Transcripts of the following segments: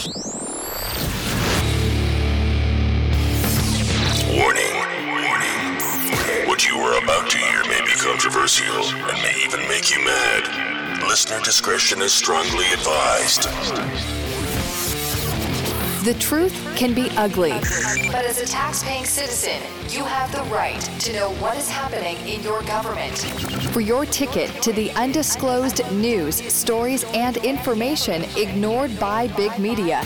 Warning, warning. What you are about to hear may be controversial and may even make you mad. Listener discretion is strongly advised. The truth can be ugly. But as a tax-paying citizen, you have the right to know what is happening in your government. For your ticket to the undisclosed news, stories, and information ignored by big media.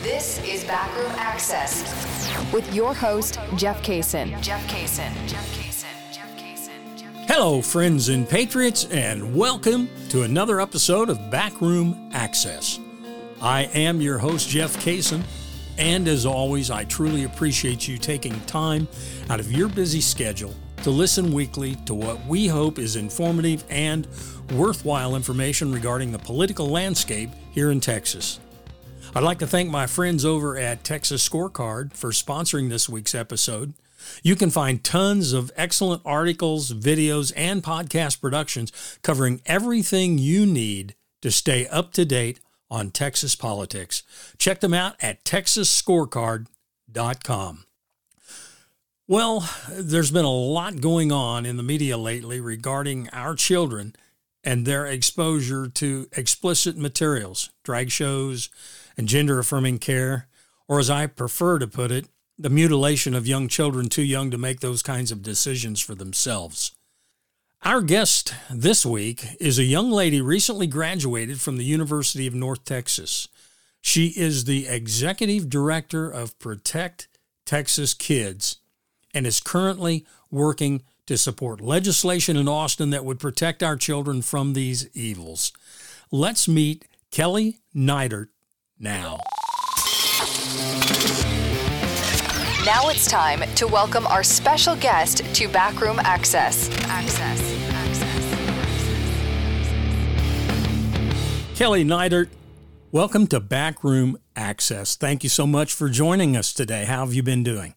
This is Backroom Access with your host, Jeff Kaysen. Jeff Kaysen. Jeff Kaysen. Jeff Kaysen. Jeff Kaysen. Hello, friends and patriots, and welcome to another episode of Backroom Access. I am your host, Jeff Kaysen, and as always, I truly appreciate you taking time out of your busy schedule to listen weekly to what we hope is informative and worthwhile information regarding the political landscape here in Texas. I'd like to thank my friends over at Texas Scorecard for sponsoring this week's episode. You can find tons of excellent articles, videos, and podcast productions covering everything you need to stay up to date on Texas politics. Check them out at texasscorecard.com. Well, there's been a lot going on in the media lately regarding our children and their exposure to explicit materials, drag shows, and gender affirming care, or as I prefer to put it, the mutilation of young children too young to make those kinds of decisions for themselves. Our guest this week is a young lady recently graduated from the University of North Texas. She is the executive director of Protect Texas Kids and is currently working to support legislation in Austin that would protect our children from these evils. Let's meet Kelly Neidert now. Now it's time to welcome our special guest to Backroom Access. Access. Kelly Neidert, welcome to Backroom Access. Thank you so much for joining us today. How have you been doing?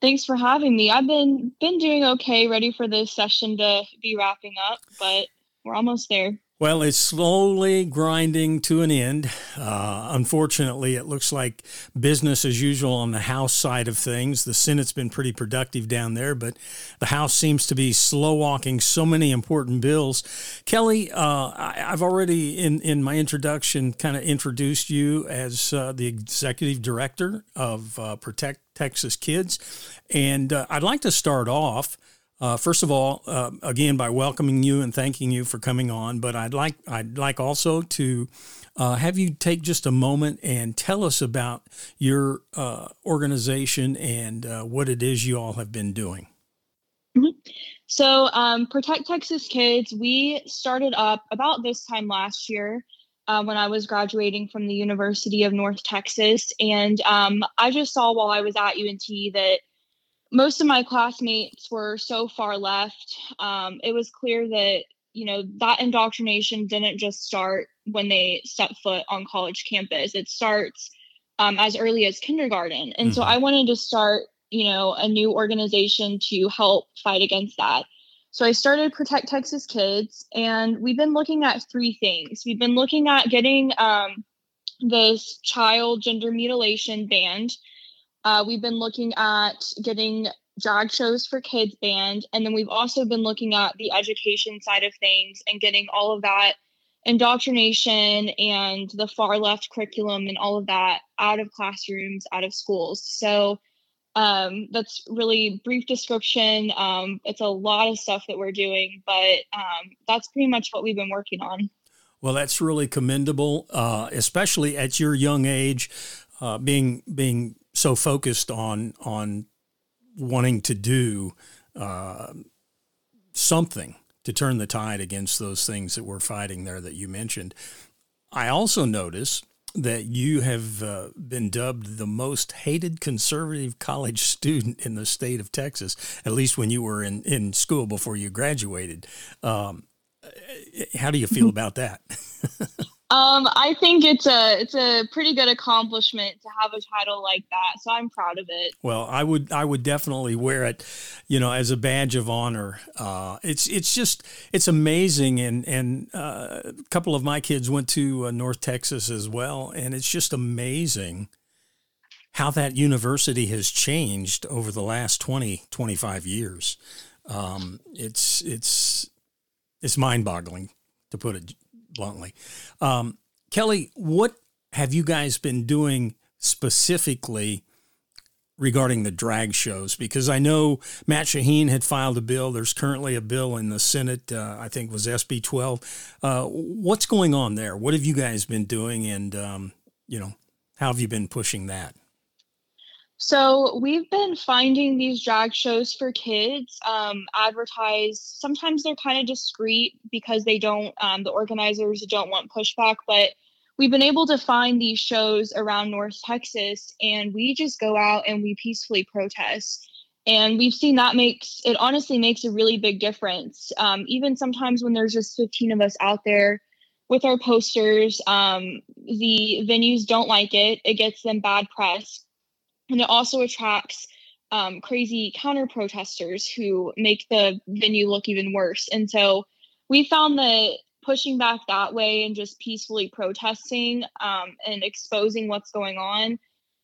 Thanks for having me. I've been been doing okay, ready for this session to be wrapping up, but we're almost there. Well, it's slowly grinding to an end. Uh, unfortunately, it looks like business as usual on the House side of things. The Senate's been pretty productive down there, but the House seems to be slow walking so many important bills. Kelly, uh, I, have already in, in my introduction kind of introduced you as uh, the executive director of uh, Protect Texas Kids. And uh, I'd like to start off. Uh, first of all, uh, again, by welcoming you and thanking you for coming on, but I'd like I'd like also to uh, have you take just a moment and tell us about your uh, organization and uh, what it is you all have been doing. Mm-hmm. So, um, Protect Texas Kids, we started up about this time last year. Uh, when I was graduating from the University of North Texas. And um, I just saw while I was at UNT that most of my classmates were so far left. Um, it was clear that you know that indoctrination didn't just start when they step foot on college campus. It starts um, as early as kindergarten, and mm-hmm. so I wanted to start you know a new organization to help fight against that. So I started Protect Texas Kids, and we've been looking at three things. We've been looking at getting um, this child gender mutilation banned uh, we've been looking at getting drag shows for kids banned, and then we've also been looking at the education side of things and getting all of that indoctrination and the far left curriculum and all of that out of classrooms, out of schools. So um, that's really brief description. Um, it's a lot of stuff that we're doing, but um, that's pretty much what we've been working on. Well, that's really commendable, uh, especially at your young age, uh, being being so focused on on wanting to do uh, something to turn the tide against those things that we're fighting there that you mentioned. I also notice that you have uh, been dubbed the most hated conservative college student in the state of Texas, at least when you were in, in school before you graduated. Um, how do you feel about that? Um, I think it's a it's a pretty good accomplishment to have a title like that. So I'm proud of it. Well, I would I would definitely wear it, you know, as a badge of honor. Uh, it's it's just it's amazing, and and uh, a couple of my kids went to uh, North Texas as well, and it's just amazing how that university has changed over the last 20 25 years. Um, it's it's it's mind boggling to put it bluntly. Um, Kelly, what have you guys been doing specifically regarding the drag shows? Because I know Matt Shaheen had filed a bill. There's currently a bill in the Senate, uh, I think was SB 12. Uh, what's going on there? What have you guys been doing? And, um, you know, how have you been pushing that? So we've been finding these drag shows for kids um, advertised. Sometimes they're kind of discreet because they don't, um, the organizers don't want pushback, but we've been able to find these shows around North Texas and we just go out and we peacefully protest. And we've seen that makes it honestly makes a really big difference. Um, even sometimes when there's just 15 of us out there with our posters, um, the venues don't like it. It gets them bad press and it also attracts um, crazy counter protesters who make the venue look even worse. And so we found that pushing back that way and just peacefully protesting um, and exposing what's going on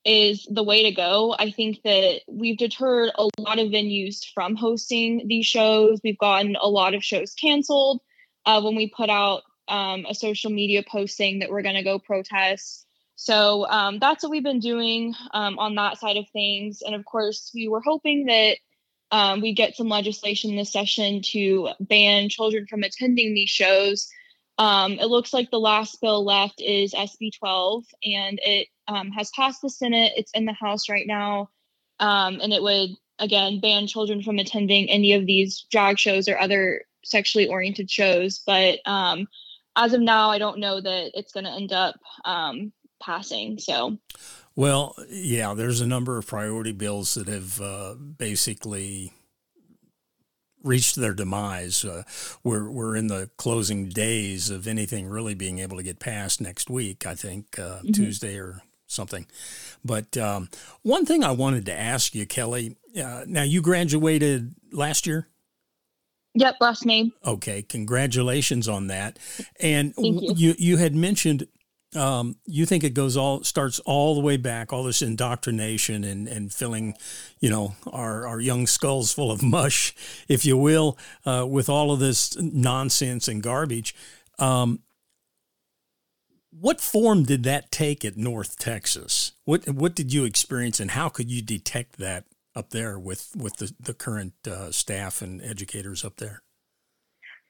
is the way to go. I think that we've deterred a lot of venues from hosting these shows. We've gotten a lot of shows canceled uh, when we put out um, a social media posting that we're going to go protest. So um, that's what we've been doing um, on that side of things. And of course, we were hoping that um, we get some legislation this session to ban children from attending these shows. Um, it looks like the last bill left is SB 12, and it um, has passed the Senate. It's in the House right now. Um, and it would, again, ban children from attending any of these drag shows or other sexually oriented shows. But as of now, I don't know that it's going to end up um, passing. So, well, yeah, there's a number of priority bills that have uh, basically reached their demise. Uh, we're we're in the closing days of anything really being able to get passed next week. I think uh, mm-hmm. Tuesday or something. But um, one thing I wanted to ask you, Kelly. Uh, now you graduated last year. Yep, last May. Okay, congratulations on that. And you. you you had mentioned um, you think it goes all starts all the way back, all this indoctrination and, and filling, you know, our, our young skulls full of mush, if you will, uh, with all of this nonsense and garbage. Um, what form did that take at North Texas? What what did you experience, and how could you detect that up there with with the the current uh, staff and educators up there?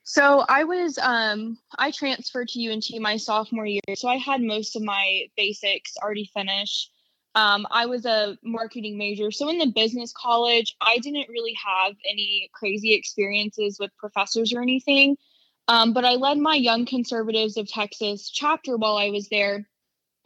So I was um I transferred to UNT my sophomore year, so I had most of my basics already finished. Um, I was a marketing major, so in the business college, I didn't really have any crazy experiences with professors or anything. Um, but I led my Young Conservatives of Texas chapter while I was there,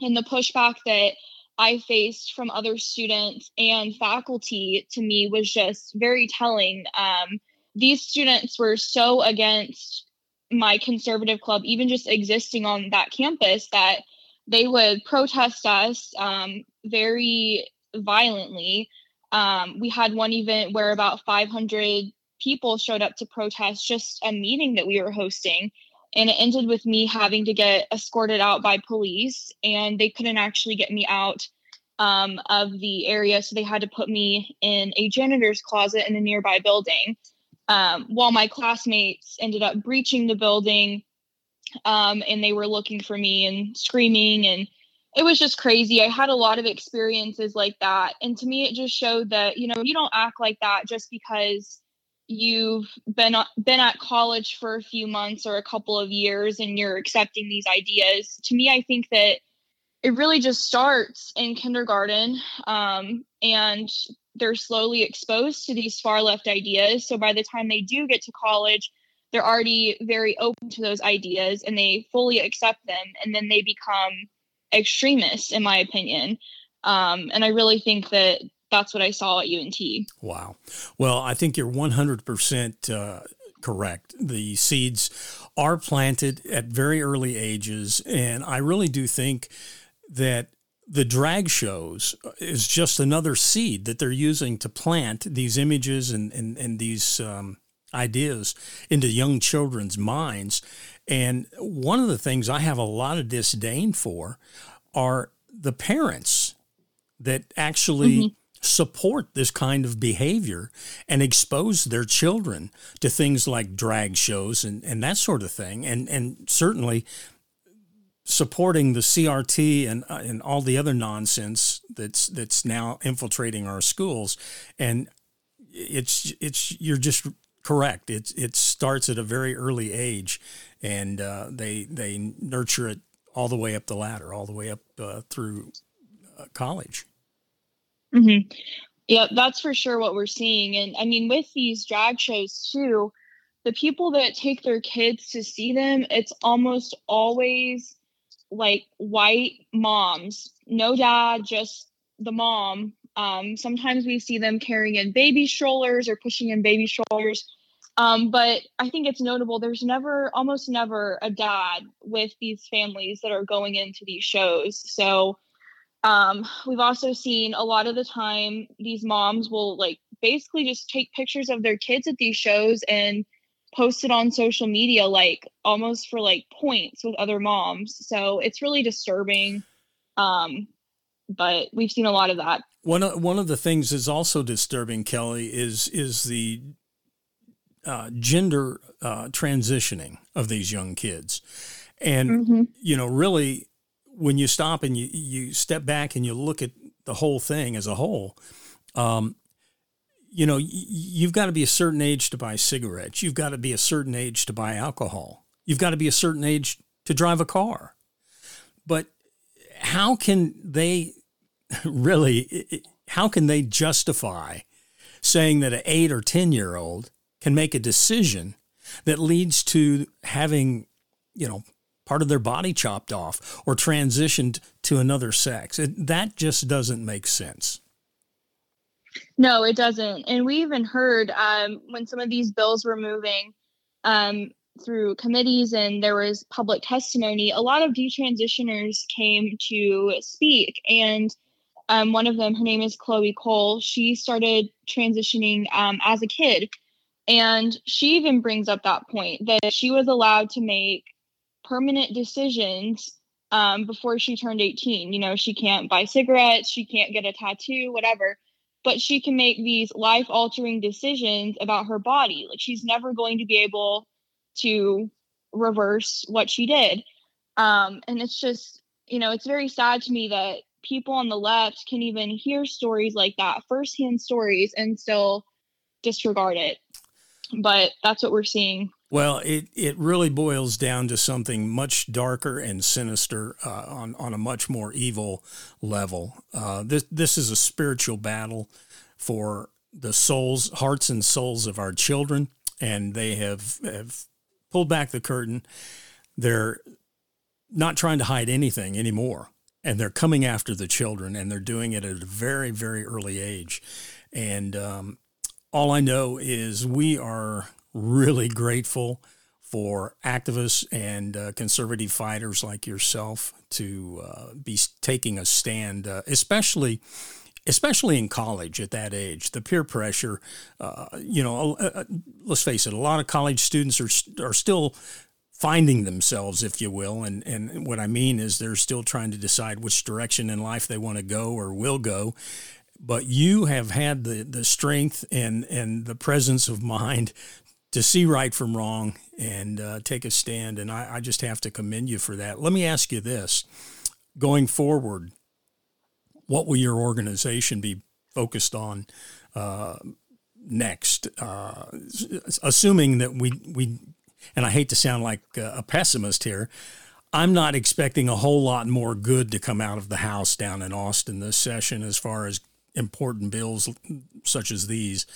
and the pushback that I faced from other students and faculty to me was just very telling. Um, these students were so against my conservative club even just existing on that campus that they would protest us um, very violently. Um, we had one event where about 500 people showed up to protest just a meeting that we were hosting and it ended with me having to get escorted out by police and they couldn't actually get me out um, of the area so they had to put me in a janitor's closet in a nearby building um, while my classmates ended up breaching the building um, and they were looking for me and screaming and it was just crazy. I had a lot of experiences like that. And to me it just showed that you know you don't act like that just because you've been been at college for a few months or a couple of years and you're accepting these ideas. To me i think that it really just starts in kindergarten um, and they're slowly exposed to these far left ideas. So by the time they do get to college, they're already very open to those ideas and they fully accept them. And then they become extremists, in my opinion. Um, and I really think that that's what I saw at UNT. Wow. Well, I think you're 100% uh, correct. The seeds are planted at very early ages, and I really do think that the drag shows is just another seed that they're using to plant these images and and, and these um, ideas into young children's minds. And one of the things I have a lot of disdain for are the parents that actually mm-hmm. support this kind of behavior and expose their children to things like drag shows and, and that sort of thing. And, and certainly supporting the CRT and, uh, and all the other nonsense that's, that's now infiltrating our schools. And it's, it's, you're just correct. It, it starts at a very early age and uh, they, they nurture it all the way up the ladder, all the way up uh, through uh, college. Mm-hmm. Yeah, that's for sure what we're seeing. And I mean, with these drag shows too, the people that take their kids to see them, it's almost always like white moms, no dad, just the mom. Um, sometimes we see them carrying in baby strollers or pushing in baby strollers. Um, but I think it's notable there's never, almost never, a dad with these families that are going into these shows. So um, we've also seen a lot of the time these moms will like basically just take pictures of their kids at these shows and post it on social media, like almost for like points with other moms. So it's really disturbing. Um, but we've seen a lot of that. One of, one of the things is also disturbing, Kelly, is is the uh, gender uh, transitioning of these young kids. And, mm-hmm. you know, really, when you stop and you, you step back and you look at the whole thing as a whole, um, you know, you've got to be a certain age to buy cigarettes. You've got to be a certain age to buy alcohol. You've got to be a certain age to drive a car. But how can they really, how can they justify saying that an eight or 10 year old can make a decision that leads to having, you know, part of their body chopped off or transitioned to another sex. It, that just doesn't make sense. No, it doesn't. And we even heard um, when some of these bills were moving um, through committees and there was public testimony, a lot of detransitioners came to speak. And um, one of them, her name is Chloe Cole, she started transitioning um, as a kid. And she even brings up that point that she was allowed to make permanent decisions um, before she turned 18. You know, she can't buy cigarettes, she can't get a tattoo, whatever, but she can make these life altering decisions about her body. Like she's never going to be able to reverse what she did. Um, and it's just, you know, it's very sad to me that people on the left can even hear stories like that, firsthand stories, and still disregard it but that's what we're seeing. Well, it, it really boils down to something much darker and sinister uh, on, on a much more evil level. Uh, this, this is a spiritual battle for the souls, hearts, and souls of our children, and they have, have pulled back the curtain. They're not trying to hide anything anymore, and they're coming after the children, and they're doing it at a very, very early age. And um, all I know is we are really grateful for activists and uh, conservative fighters like yourself to uh, be taking a stand, uh, especially especially in college at that age. The peer pressure, uh, you know, uh, let's face it, a lot of college students are are still finding themselves, if you will, and and what I mean is they're still trying to decide which direction in life they want to go or will go, but you have had the, the strength and, and the presence of mind to see right from wrong and uh, take a stand. And I, I just have to commend you for that. Let me ask you this going forward, what will your organization be focused on uh, next? Uh, assuming that we, we, and I hate to sound like a pessimist here, I'm not expecting a whole lot more good to come out of the House down in Austin this session as far as important bills such as these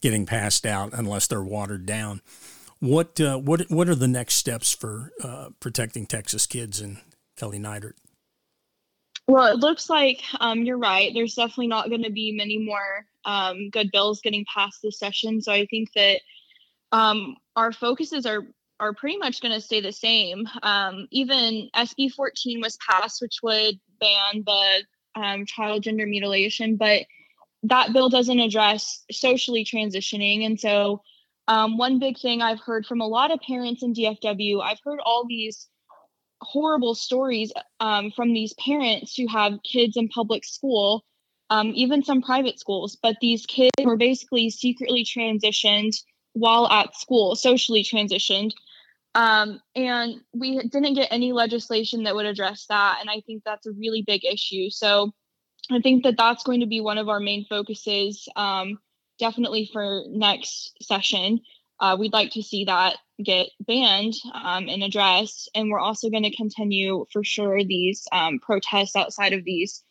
getting passed out unless they're watered down. What uh, what what are the next steps for uh, protecting Texas kids and Kelly Neidert? Well, it looks like um, you're right. There's definitely not going to be many more um, good bills getting passed this session. So I think that um, our focuses are are pretty much going to stay the same. Um, even SB 14 was passed, which would ban the um, child gender mutilation, but that bill doesn't address socially transitioning. And so, um, one big thing I've heard from a lot of parents in DFW, I've heard all these horrible stories um, from these parents who have kids in public school, um, even some private schools, but these kids were basically secretly transitioned while at school, socially transitioned. Um, and we didn't get any legislation that would address that. And I think that's a really big issue. So I think that that's going to be one of our main focuses, um, definitely for next session. Uh, we'd like to see that get banned um, and addressed. And we're also going to continue for sure these um, protests outside of these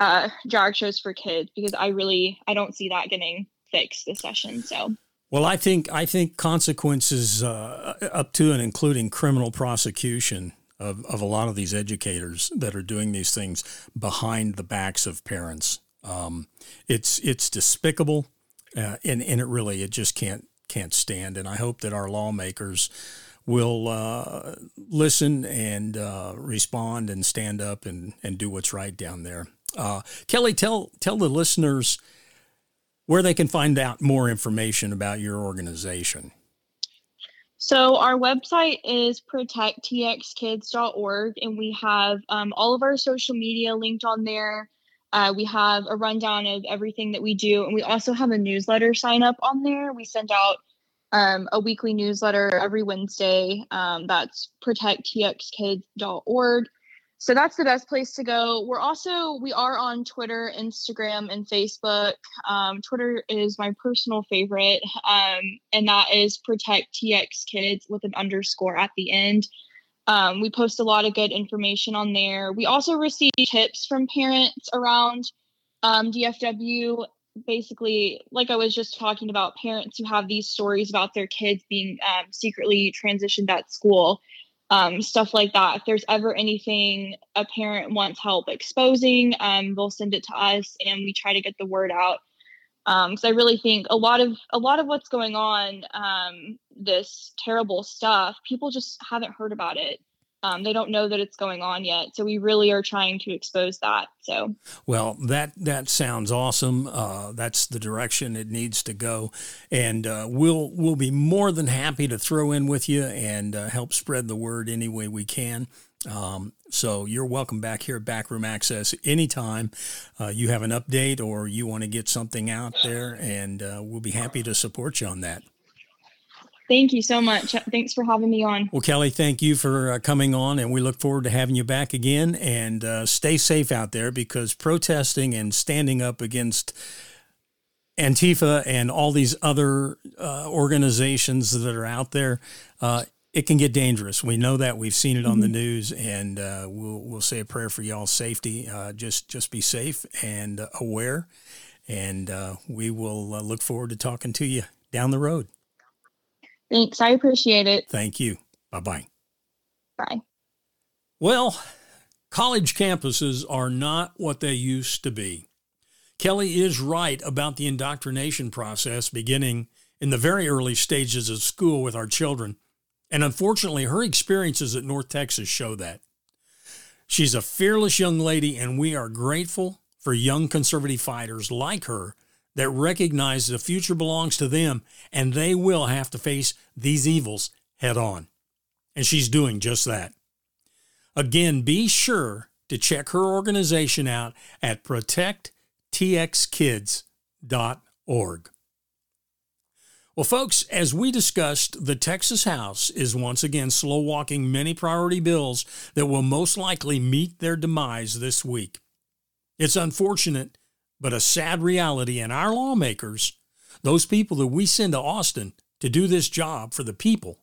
uh, drag shows for kids because I really I don't see that getting fixed this session. So. Well, I think I think consequences uh, up to and including criminal prosecution of, of a lot of these educators that are doing these things behind the backs of parents. Um, it's it's despicable, uh, and and it really it just can't can't stand. And I hope that our lawmakers will uh, listen and uh, respond and stand up and, and do what's right down there. Uh, Kelly, tell tell the listeners where they can find out more information about your organization. So our website is protecttxkids.org, and we have um, all of our social media linked on there. Uh, we have a rundown of everything that we do, and we also have a newsletter sign up on there. We send out um, a weekly newsletter every Wednesday. Um, that's protecttxkids.org. So that's the best place to go. We're also we are on Twitter, Instagram, and Facebook. Um, Twitter is my personal favorite, um, and that is protect TX Kids with an underscore at the end. Um, we post a lot of good information on there. We also receive tips from parents around um, DFW. Basically, like I was just talking about, parents who have these stories about their kids being um, secretly transitioned at school um, stuff like that. If there's ever anything a parent wants help exposing, um, they'll send it to us, and we try to get the word out. Because um, I really think a lot of a lot of what's going on, um, this terrible stuff, people just haven't heard about it um, they don't know that it's going on yet. So we really are trying to expose that. So well, that that sounds awesome. Uh, that's the direction it needs to go, and uh, we'll we'll be more than happy to throw in with you and uh, help spread the word any way we can. Um, so you're welcome back here at Backroom Access anytime uh, you have an update or you want to get something out there, and uh, we'll be happy to support you on that. Thank you so much. Thanks for having me on. Well, Kelly, thank you for uh, coming on, and we look forward to having you back again. And uh, stay safe out there because protesting and standing up against Antifa and all these other uh, organizations that are out there, uh, it can get dangerous. We know that. We've seen it on mm-hmm. the news, and uh, we'll we'll say a prayer for y'all's safety. Uh, just just be safe and aware, and we will look forward to talking to you down the road. Thanks. I appreciate it. Thank you. Bye bye. Bye. Well, college campuses are not what they used to be. Kelly is right about the indoctrination process beginning in the very early stages of school with our children. And unfortunately, her experiences at North Texas show that. She's a fearless young lady, and we are grateful for young conservative fighters like her that recognize the future belongs to them and they will have to face these evils head on. And she's doing just that. Again, be sure to check her organization out at protecttxkids.org. Well, folks, as we discussed, the Texas House is once again slow walking many priority bills that will most likely meet their demise this week. It's unfortunate but a sad reality. And our lawmakers, those people that we send to Austin to do this job for the people,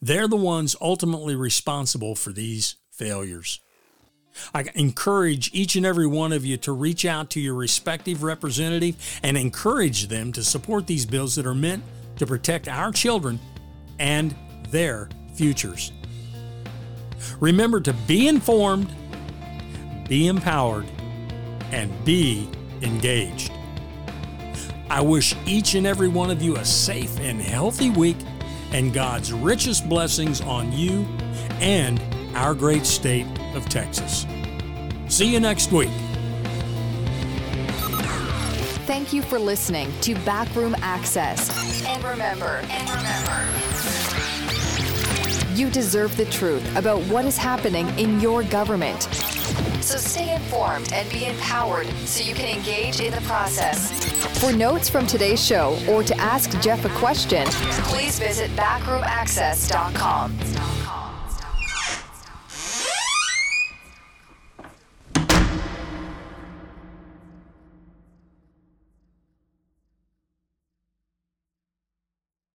they're the ones ultimately responsible for these failures. I encourage each and every one of you to reach out to your respective representative and encourage them to support these bills that are meant to protect our children and their futures. Remember to be informed, be empowered, and be engaged. I wish each and every one of you a safe and healthy week and God's richest blessings on you and our great state of Texas. See you next week. Thank you for listening to Backroom Access. And remember, and remember, you deserve the truth about what is happening in your government. So stay informed and be empowered so you can engage in the process. For notes from today's show or to ask Jeff a question, please visit backroomaccess.com.